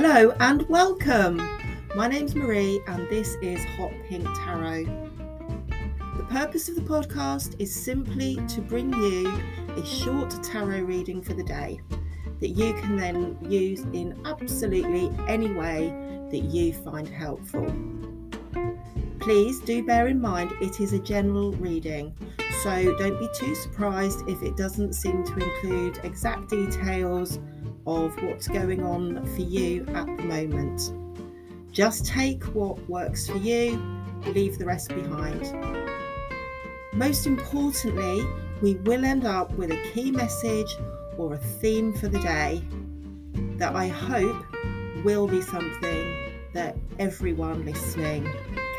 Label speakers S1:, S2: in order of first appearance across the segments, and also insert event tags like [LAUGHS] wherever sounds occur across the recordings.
S1: Hello and welcome. My name's Marie and this is Hot Pink Tarot. The purpose of the podcast is simply to bring you a short tarot reading for the day that you can then use in absolutely any way that you find helpful. Please do bear in mind it is a general reading, so don't be too surprised if it doesn't seem to include exact details of what's going on for you at the moment. Just take what works for you, leave the rest behind. Most importantly, we will end up with a key message or a theme for the day that I hope will be something that everyone listening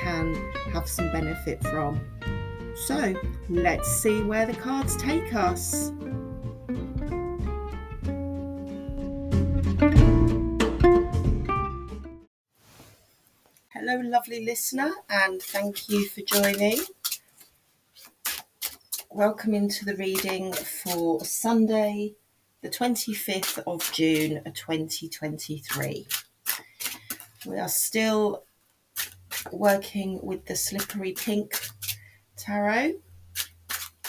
S1: can have some benefit from. So let's see where the cards take us. Hello, lovely listener, and thank you for joining. Welcome into the reading for Sunday, the 25th of June 2023. We are still working with the Slippery Pink Tarot.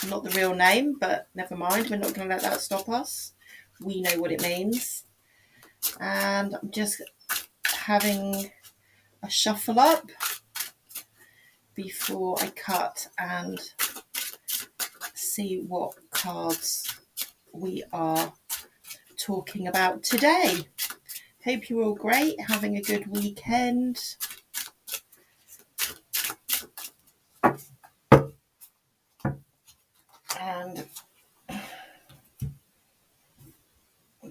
S1: Not the real name, but never mind, we're not going to let that stop us. We know what it means. And I'm just having a shuffle up before I cut and see what cards we are talking about today. Hope you're all great, having a good weekend. And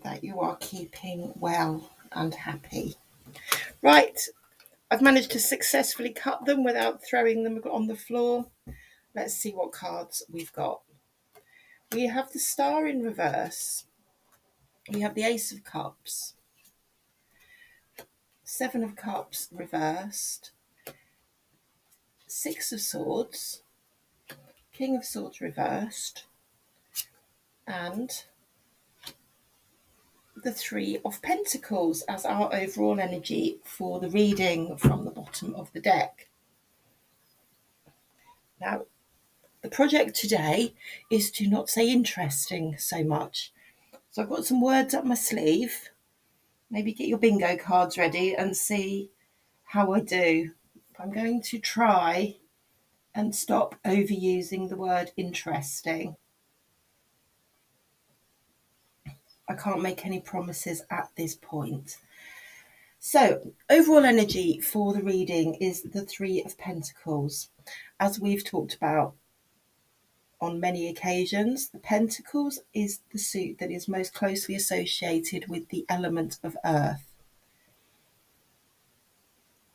S1: that you are keeping well and happy. Right, I've managed to successfully cut them without throwing them on the floor. Let's see what cards we've got. We have the Star in reverse. We have the Ace of Cups. Seven of Cups reversed. Six of Swords. King of Swords reversed. And the Three of Pentacles as our overall energy for the reading from the bottom of the deck. Now, the project today is to not say interesting so much. So I've got some words up my sleeve. Maybe get your bingo cards ready and see how I do. I'm going to try and stop overusing the word interesting. I can't make any promises at this point. So, overall energy for the reading is the Three of Pentacles. As we've talked about on many occasions, the Pentacles is the suit that is most closely associated with the element of earth.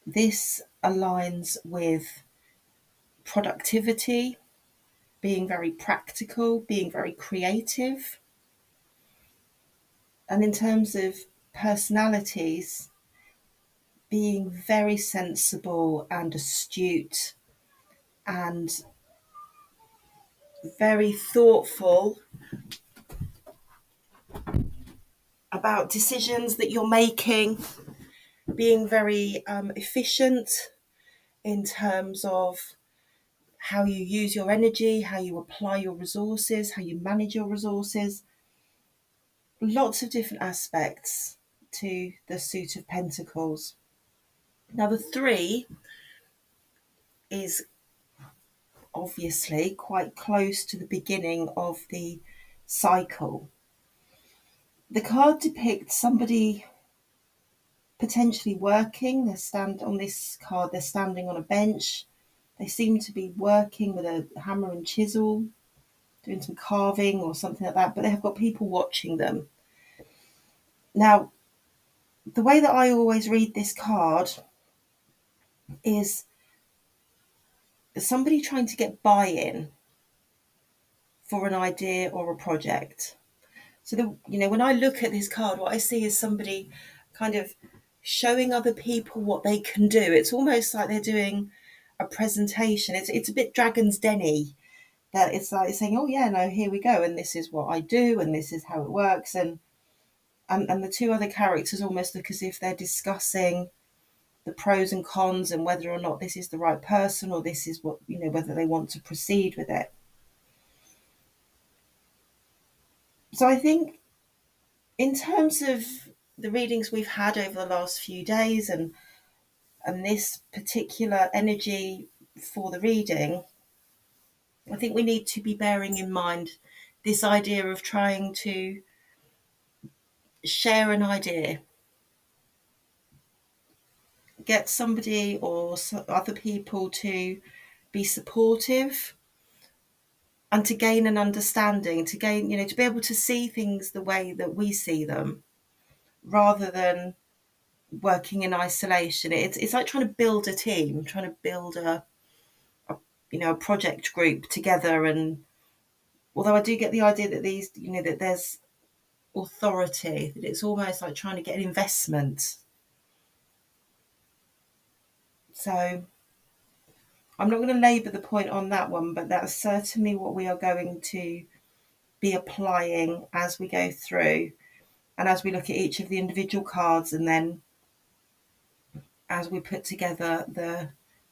S1: This aligns with productivity, being very practical, being very creative and in terms of personalities, being very sensible and astute and very thoughtful about decisions that you're making, being very um, efficient in terms of how you use your energy, how you apply your resources, how you manage your resources lots of different aspects to the suit of pentacles. Now, the three is obviously quite close to the beginning of the cycle. The card depicts somebody potentially working. They stand on this card, they're standing on a bench. They seem to be working with a hammer and chisel, doing some carving or something like that, but they have got people watching them. Now, the way that I always read this card is somebody trying to get buy in for an idea or a project. So, the, you know, when I look at this card, what I see is somebody kind of showing other people what they can do. It's almost like they're doing a presentation. It's it's a bit Dragon's Denny. That it's like saying, "Oh yeah, no, here we go, and this is what I do, and this is how it works." And and, and the two other characters almost look as if they're discussing the pros and cons and whether or not this is the right person or this is what you know whether they want to proceed with it so i think in terms of the readings we've had over the last few days and and this particular energy for the reading i think we need to be bearing in mind this idea of trying to share an idea. Get somebody or other people to be supportive and to gain an understanding to gain you know to be able to see things the way that we see them rather than working in isolation. It's it's like trying to build a team trying to build a, you know a project group together and although i do get the idea that these you know that there's authority that it's almost like trying to get an investment. So I'm not going to labour the point on that one, but that's certainly what we are going to be applying as we go through and as we look at each of the individual cards and then as we put together the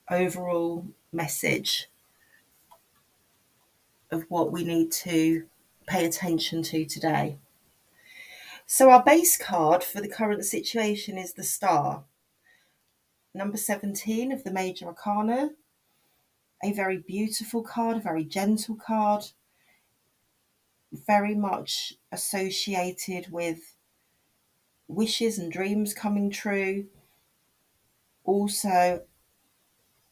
S1: overall message of what we need to pay attention to today. So, our base card for the current situation is the Star number 17 of the Major Arcana. A very beautiful card, a very gentle card, very much associated with wishes and dreams coming true. Also,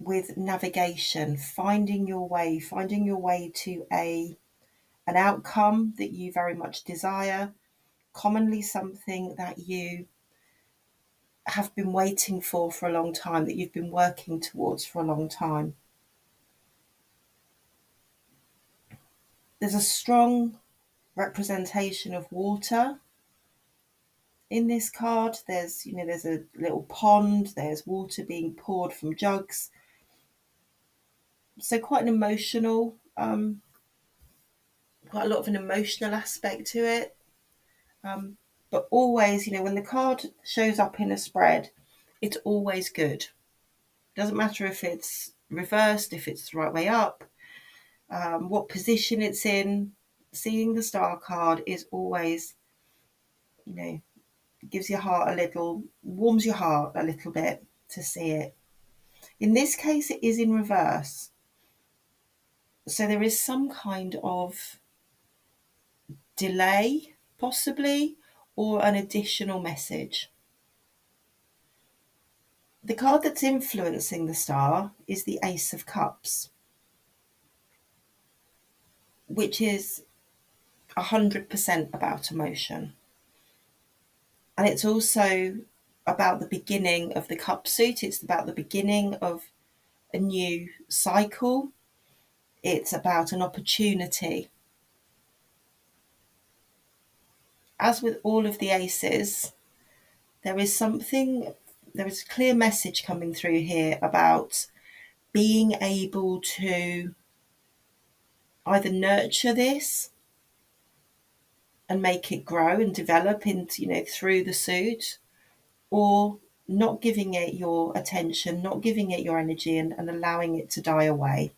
S1: with navigation, finding your way, finding your way to a an outcome that you very much desire, commonly something that you have been waiting for for a long time, that you've been working towards for a long time. There's a strong representation of water in this card. There's, you know, there's a little pond, there's water being poured from jugs. So quite an emotional, um, quite a lot of an emotional aspect to it. Um, but always, you know, when the card shows up in a spread, it's always good. Doesn't matter if it's reversed, if it's the right way up, um, what position it's in. Seeing the star card is always, you know, gives your heart a little, warms your heart a little bit to see it. In this case, it is in reverse. So there is some kind of delay, possibly, or an additional message. The card that's influencing the star is the Ace of Cups, which is 100% about emotion. And it's also about the beginning of the cup suit, it's about the beginning of a new cycle, it's about an opportunity as with all of the aces, there is something, there is a clear message coming through here about being able to either nurture this and make it grow and develop into, you know, through the suit, or not giving it your attention, not giving it your energy, and, and allowing it to die away.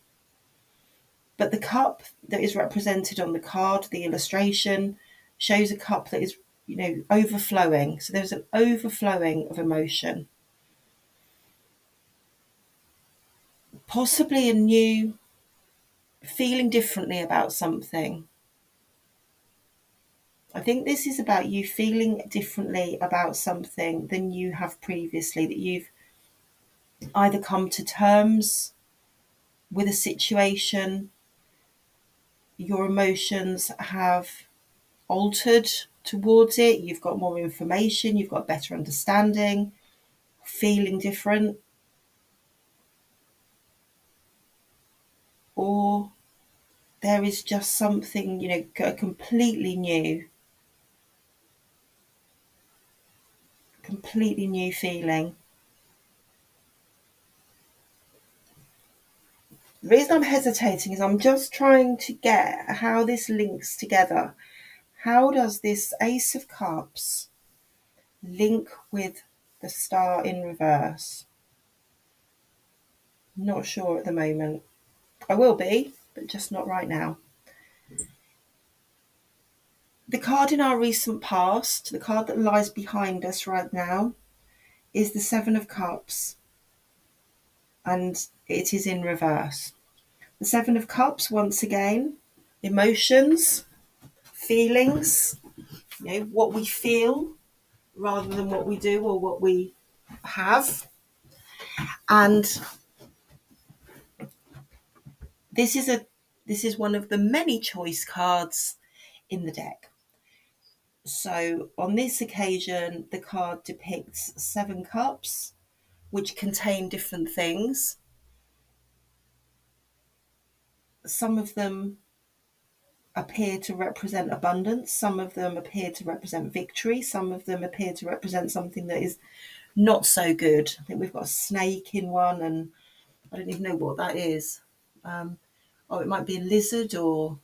S1: But the cup that is represented on the card, the illustration, shows a cup that is, you know, overflowing. So there's an overflowing of emotion. Possibly a new feeling differently about something. I think this is about you feeling differently about something than you have previously, that you've either come to terms with a situation, your emotions have altered towards it, you've got more information, you've got better understanding, feeling different. Or there is just something, you know, completely new, completely new feeling. The reason I'm hesitating is I'm just trying to get how this links together how does this Ace of Cups link with the star in reverse. Not sure at the moment. I will be, but just not right now. The card in our recent past, the card that lies behind us right now, is the Seven of Cups. And it is in reverse. Seven of Cups, once again, emotions, feelings, you know, what we feel rather than what we do or what we have. And this is a this is one of the many choice cards in the deck. So on this occasion, the card depicts seven cups, which contain different things. Some of them appear to represent abundance, some of them appear to represent victory, some of them appear to represent something that is not so good. I think we've got a snake in one, and I don't even know what that is. Um, oh, it might be a lizard or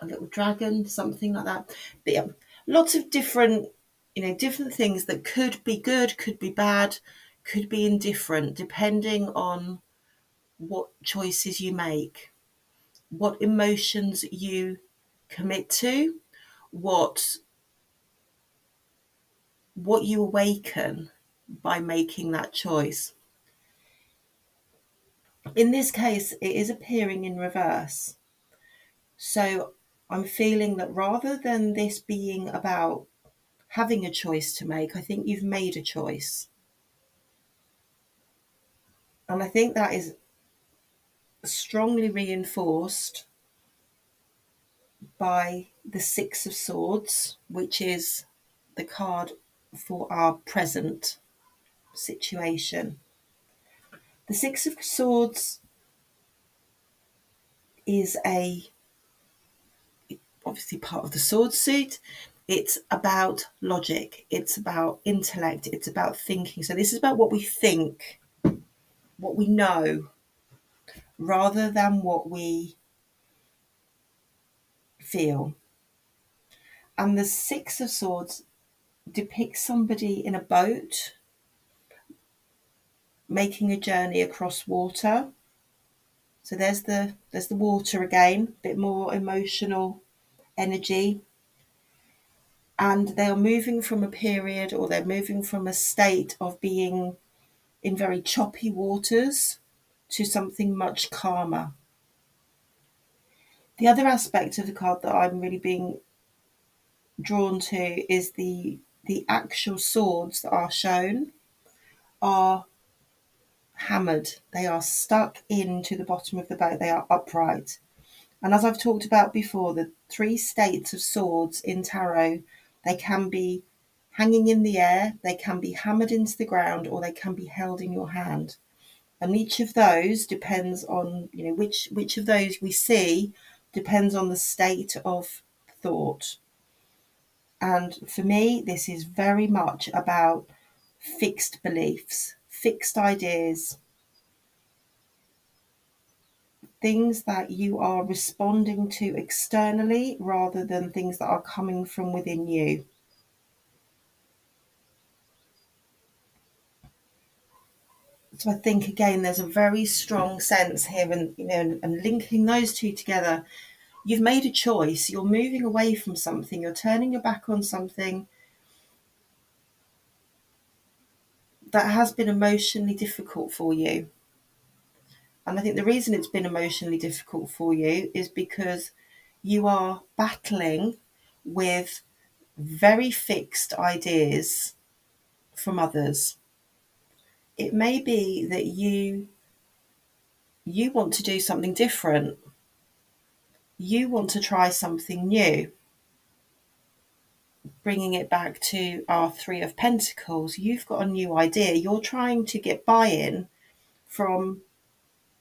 S1: a little dragon, something like that. But yeah, lots of different, you know, different things that could be good, could be bad, could be indifferent, depending on what choices you make, what emotions you commit to, what what you awaken by making that choice. In this case, it is appearing in reverse. So I'm feeling that rather than this being about having a choice to make, I think you've made a choice. And I think that is strongly reinforced by the Six of Swords, which is the card for our present situation. The Six of Swords is a obviously part of the sword suit. It's about logic, it's about intellect, it's about thinking. So, this is about what we think, what we know, rather than what we feel. And the Six of Swords depicts somebody in a boat making a journey across water. So there's the there's the water again, a bit more emotional energy. And they are moving from a period or they're moving from a state of being in very choppy waters to something much calmer. The other aspect of the card that I'm really being drawn to is the the actual swords that are shown are hammered. They are stuck into the bottom of the boat. They are upright. And as I've talked about before, the three states of swords in tarot, they can be hanging in the air, they can be hammered into the ground, or they can be held in your hand. And each of those depends on, you know, which which of those we see depends on the state of thought. And for me, this is very much about fixed beliefs, fixed ideas, things that you are responding to externally rather than things that are coming from within you. So I think again, there's a very strong sense here, and you know, and, and linking those two together, you've made a choice. You're moving away from something. You're turning your back on something that has been emotionally difficult for you. And I think the reason it's been emotionally difficult for you is because you are battling with very fixed ideas from others. It may be that you you want to do something different. You want to try something new. Bringing it back to our 3 of pentacles, you've got a new idea. You're trying to get buy-in from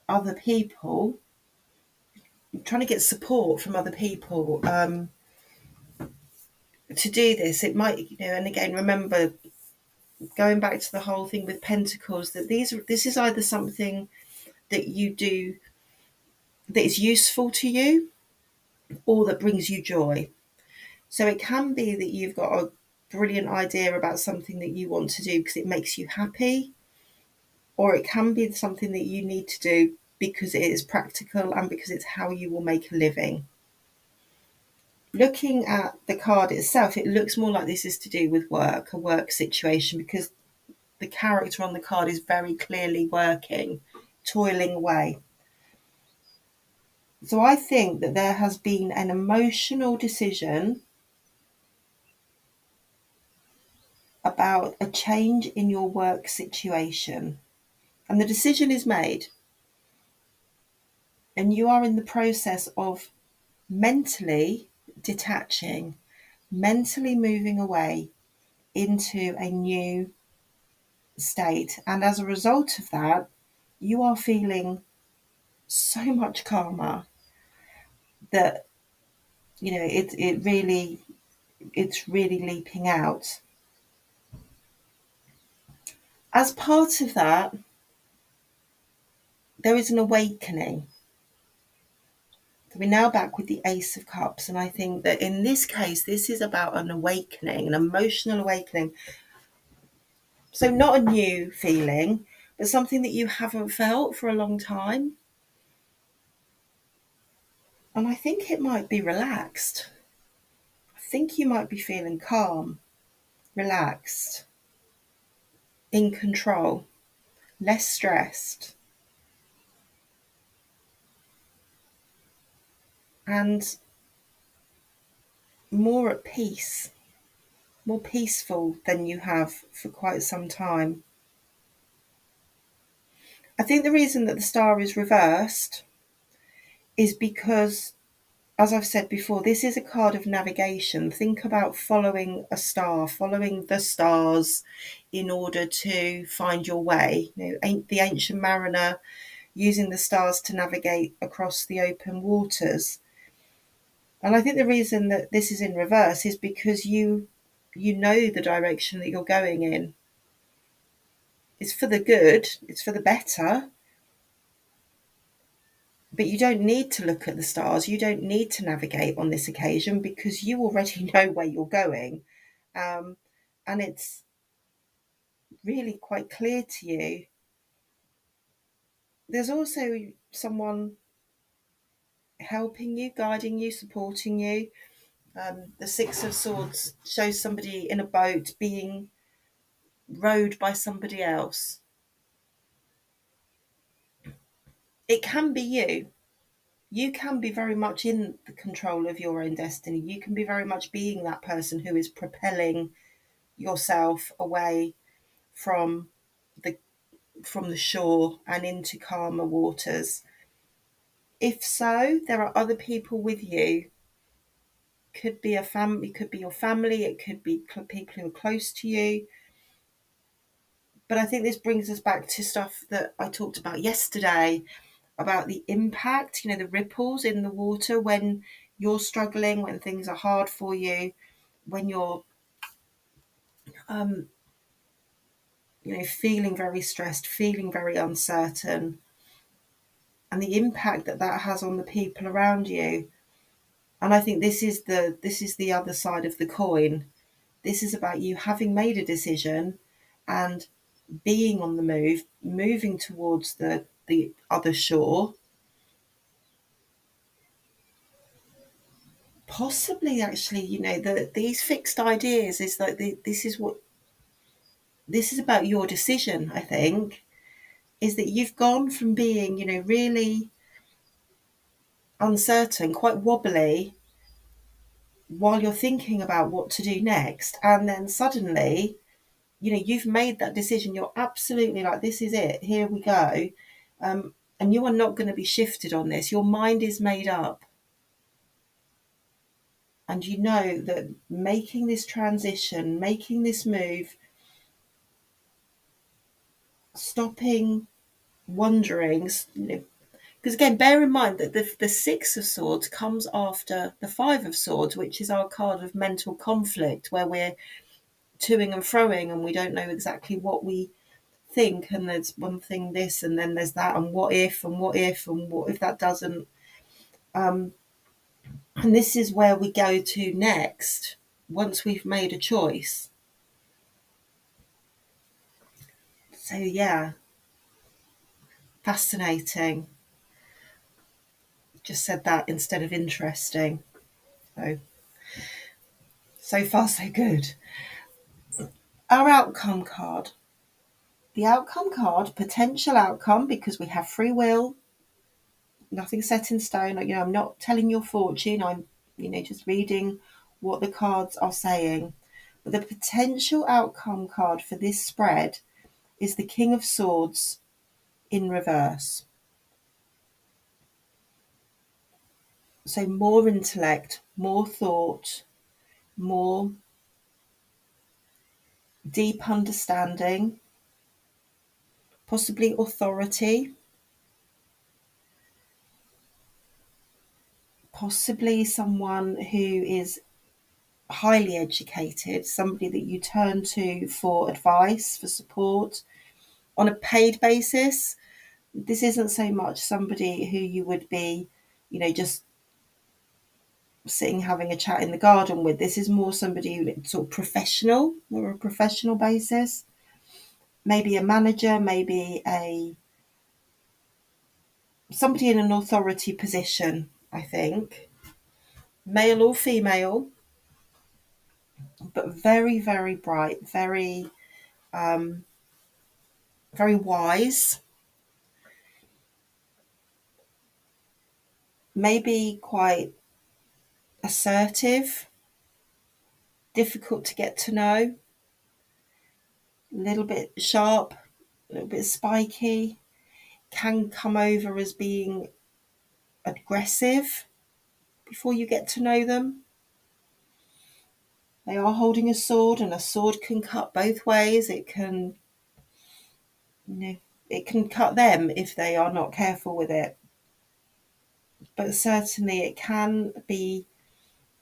S1: other people, trying to get support from other people um, to do this. It might, you know, and again, remember going back to the whole thing with pentacles that these this is either something that you do that is useful to you or that brings you joy. So it can be that you've got a brilliant idea about something that you want to do because it makes you happy, or it can be something that you need to do because it is practical and because it's how you will make a living. Looking at the card itself, it looks more like this is to do with work, a work situation, because the character on the card is very clearly working, toiling away. So I think that there has been an emotional decision about a change in your work situation. And the decision is made. And you are in the process of mentally detaching, mentally moving away into a new state. And as a result of that, you are feeling so much calmer that you know it it really it's really leaping out as part of that there is an awakening we're now back with the ace of cups and i think that in this case this is about an awakening an emotional awakening so not a new feeling but something that you haven't felt for a long time and I think it might be relaxed. I think you might be feeling calm, relaxed, in control, less stressed. And more at peace, more peaceful than you have for quite some time. I think the reason that the star is reversed is because, as I've said before, this is a card of navigation. Think about following a star, following the stars in order to find your way. You know, the ancient mariner using the stars to navigate across the open waters. And I think the reason that this is in reverse is because you you know the direction that you're going in. It's for the good, it's for the better, but you don't need to look at the stars. You don't need to navigate on this occasion because you already [LAUGHS] know where you're going. Um, and it's really quite clear to you. There's also someone helping you, guiding you, supporting you. Um, the Six of Swords shows somebody in a boat being rowed by somebody else. it can be you. You can be very much in the control of your own destiny. You can be very much being that person who is propelling yourself away from the from the shore and into calmer waters. If so, there are other people with you. Could be a family, could be your family, it could be people who are close to you. But I think this brings us back to stuff that I talked about yesterday about the impact, you know, the ripples in the water when you're struggling, when things are hard for you, when you're, um, you know, feeling very stressed, feeling very uncertain, and the impact that that has on the people around you. And I think this is the this is the other side of the coin. This is about you having made a decision and being on the move, moving towards the the other shore. Possibly, actually, you know, that these fixed ideas is that the, this is what this is about your decision. I think is that you've gone from being, you know, really uncertain, quite wobbly, while you're thinking about what to do next, and then suddenly, you know, you've made that decision. You're absolutely like, this is it. Here we go. Um, and you are not going to be shifted on this. Your mind is made up. And you know that making this transition, making this move, stopping wondering, because again, bear in mind that the, the Six of Swords comes after the Five of Swords, which is our card of mental conflict, where we're toing and froing and we don't know exactly what we think and there's one thing this and then there's that and what if and what if and what if that doesn't um And this is where we go to next once we've made a choice. So, yeah, fascinating. Just said that instead of interesting. So, so far, so good. Our outcome card. The outcome card, potential outcome, because we have free will, nothing set in stone. You know, I'm not telling your fortune. I'm, you know, just reading what the cards are saying. But the potential outcome card for this spread is the King of Swords in reverse. So more intellect, more thought, more deep understanding, possibly authority, possibly someone who is highly educated, somebody that you turn to for advice, for support on a paid basis. This isn't so much somebody who you would be, you know, just sitting having a chat in the garden with. This is more somebody who sort of professional, or a professional basis. Maybe a manager, maybe a somebody in an authority position I think, male or female, but very, very bright, very, um, very wise. Maybe quite assertive, difficult to get to know, a little bit sharp, a little bit spiky, can come over as being aggressive before you get to know them. They are holding a sword, and a sword can cut both ways. It can, you know, it can cut them if they are not careful with it. But certainly, it can be,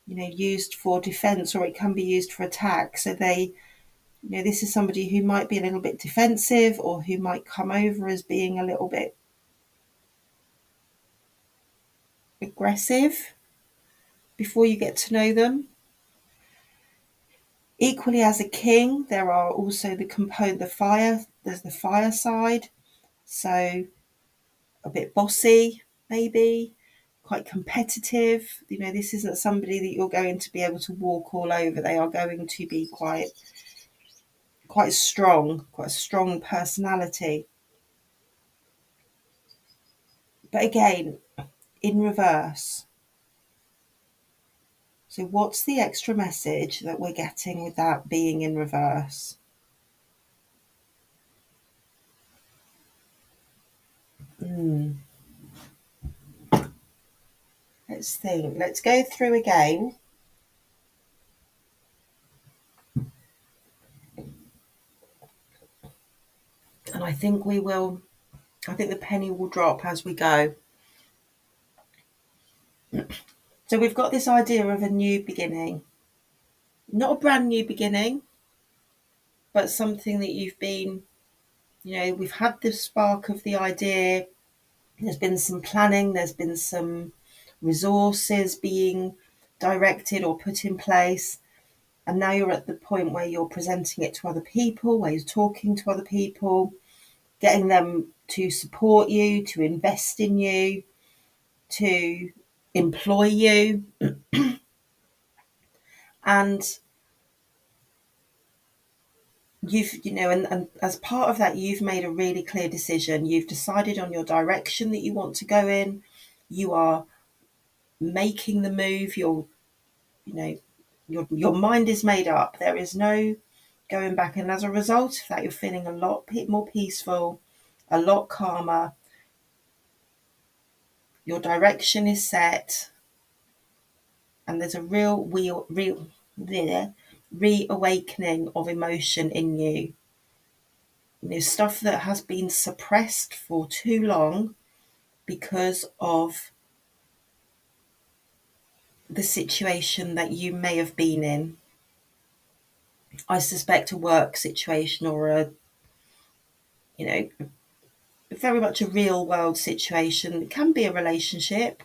S1: you know, used for defense or it can be used for attack. So they, you know, this is somebody who might be a little bit defensive or who might come over as being a little bit aggressive before you get to know them. Equally, as a king, there are also the component, the fire, there's the fire side. So, a bit bossy, maybe, quite competitive. You know, this isn't somebody that you're going to be able to walk all over. They are going to be quite, quite strong, quite a strong personality. But again, in reverse. So, what's the extra message that we're getting with that being in reverse? Hmm. Let's think. Let's go through again. And I think we will, I think the penny will drop as we go. So we've got this idea of a new beginning. Not a brand new beginning, but something that you've been, you know, we've had the spark of the idea. There's been some planning, there's been some resources being directed or put in place. And now you're at the point where you're presenting it to other people, where you're talking to other people, getting them to support you, to invest in you, to employ you. [CLEARS THROAT] and you've you know and, and as part of that you've made a really clear decision you've decided on your direction that you want to go in you are making the move you're you know your your mind is made up. There is no going back. And as a result of that you're feeling a lot more peaceful a lot calmer. Your direction is set, and there's a real, real, real, there reawakening of emotion in you. You know, stuff that has been suppressed for too long because of the situation that you may have been in. I suspect a work situation or a, you know, very much a real world situation. It can be a relationship.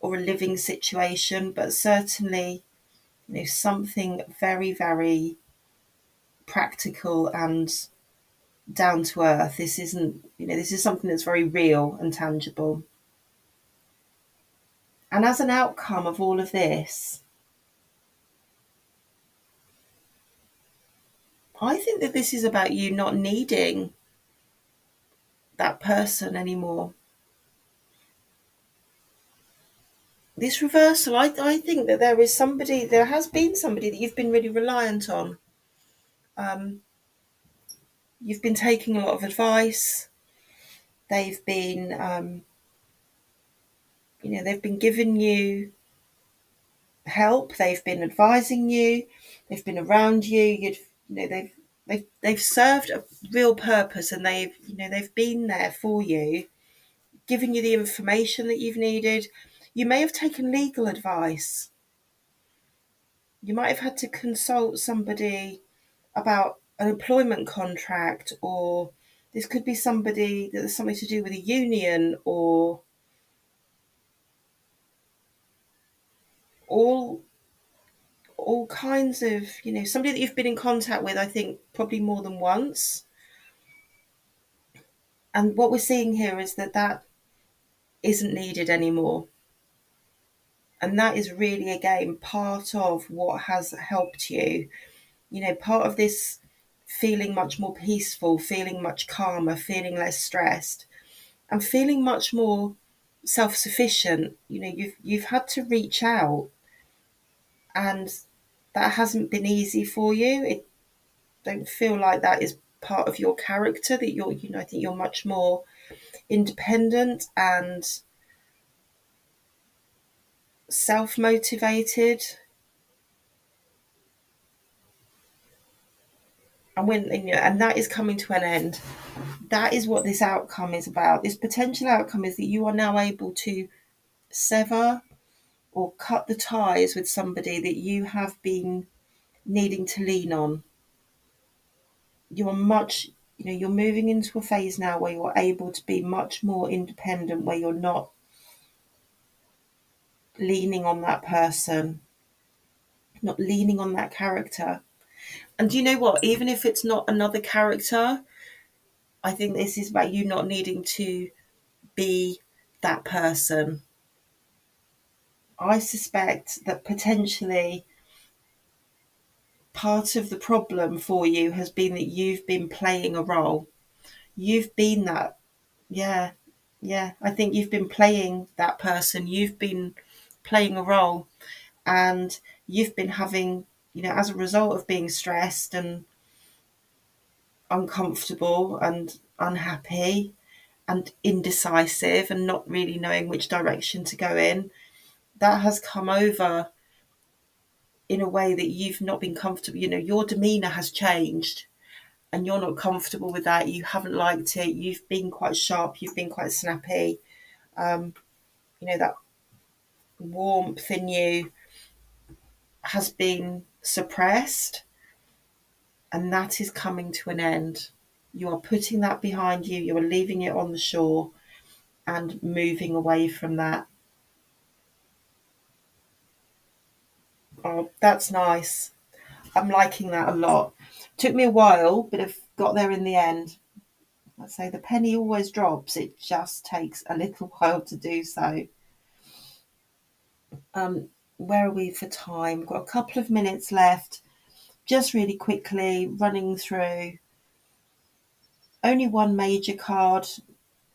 S1: or a living situation, but certainly, you know, something very, very practical and down to earth. This isn't, you know, this is something that's very real and tangible. And as an outcome of all of this, I think that this is about you not needing that person anymore. This reversal, I, I think that there is somebody, there has been somebody that you've been really reliant on. Um, you've been taking a lot of advice. They've been, um, you know, they've been giving you help. They've been advising you. They've been around you. You'd, you know, they've they've they've served a real purpose, and they've you know they've been there for you, giving you the information that you've needed. You may have taken legal advice. You might have had to consult somebody about an employment contract, or this could be somebody that that's something to do with a union, or all all kinds of you know somebody that you've been in contact with. I think probably more than once. And what we're seeing here is that that isn't needed anymore. And that is really, again, part of what has helped you. You know, part of this feeling much more peaceful, feeling much calmer, feeling less stressed, and feeling much more self-sufficient. You know, you've you've had to reach out, and that hasn't been easy for you. It don't feel like that is part of your character. That you're, you know, I think you're much more independent and self-motivated and when you know, and that is coming to an end that is what this outcome is about this potential outcome is that you are now able to sever or cut the ties with somebody that you have been needing to lean on you're much you know you're moving into a phase now where you're able to be much more independent where you're not leaning on that person not leaning on that character and you know what? Even if it's not another character, I think this is about you not needing to be that person. I suspect that potentially part of the problem for you has been that you've been playing a role. You've been that, yeah, yeah. I think you've been playing that person. You've been playing a role and you've been having you know, as a result of being stressed and uncomfortable and unhappy and indecisive and not really knowing which direction to go in, that has come over in a way that you've not been comfortable. You know, your demeanor has changed and you're not comfortable with that. You haven't liked it. You've been quite sharp. You've been quite snappy. Um, you know, that warmth in you has been suppressed, and that is coming to an end. You are putting that behind you, you are leaving it on the shore and moving away from that. Oh, that's nice. I'm liking that a lot. Took me a while, but I've got there in the end. I say the penny always drops. It just takes a little [LAUGHS] while to do so. Um, where are we for time? We've got a couple of minutes left. Just really quickly running through. Only one major card.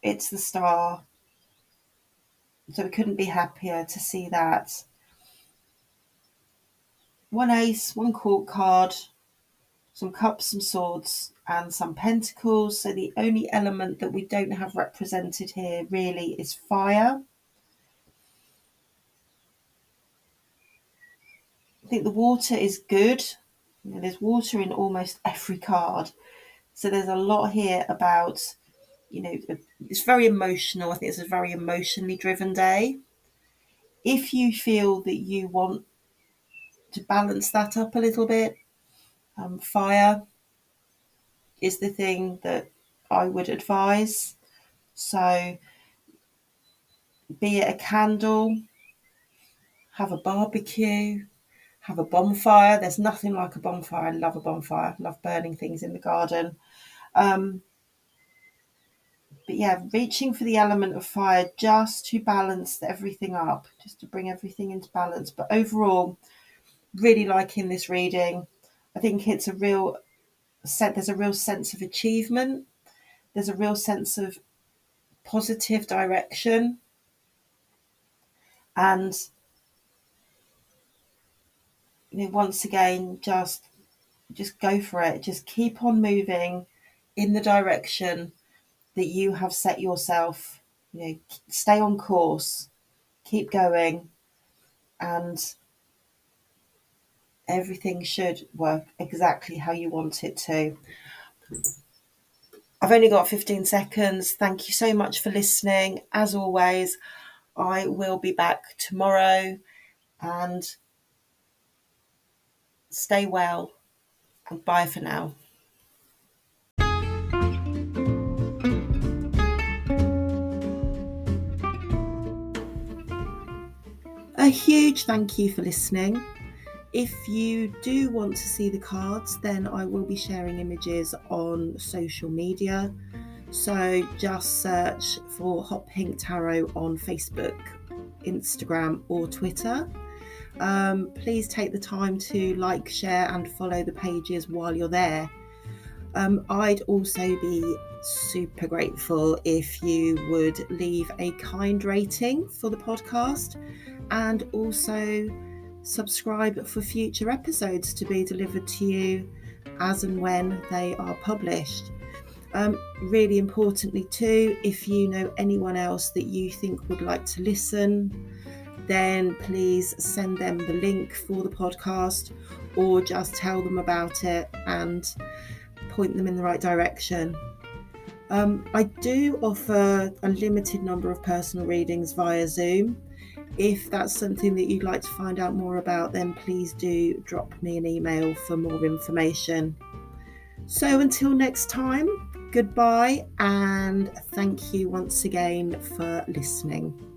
S1: It's the star. So we couldn't be happier to see that. One ace, one court card, some cups, some swords, and some pentacles. So the only element that we don't have represented here really is fire. I think the water is good. You know, there's water in almost every card. So there's a lot here about, you know, it's very emotional. I think it's a very emotionally driven day. If you feel that you want to balance that up a little bit, um, fire is the thing that I would advise. So, be it a candle, have a barbecue, have a bonfire. There's nothing like a bonfire. I love a bonfire. I love burning things in the garden. Um, but yeah, reaching for the element of fire just to balance everything up, just to bring everything into balance. But overall, really liking this reading. I think it's a real. There's a real sense of achievement. There's a real sense of positive direction, and you know, once again, just just go for it. Just keep on moving in the direction that you have set yourself. You know, stay on course, keep going, and everything should work exactly how you want it to. I've only got 15 seconds. Thank you so much for listening. As always, I will be back tomorrow and stay well and bye for now. A huge thank you for listening. If you do want to see the cards, then I will be sharing images on social media. So just search for Hot Pink Tarot on Facebook, Instagram, or Twitter. Um, please take the time to like, share, and follow the pages while you're there. Um, I'd also be super grateful if you would leave a kind rating for the podcast and also subscribe for future episodes to be delivered to you as and when they are published. Um, really importantly, too, if you know anyone else that you think would like to listen, then please send them the link for the podcast or just tell them about it and point them in the right direction. Um, I do offer a limited number of personal readings via Zoom. If that's something that you'd like to find out more about, then please do drop me an email for more information. So until next time, goodbye and thank you once again for listening.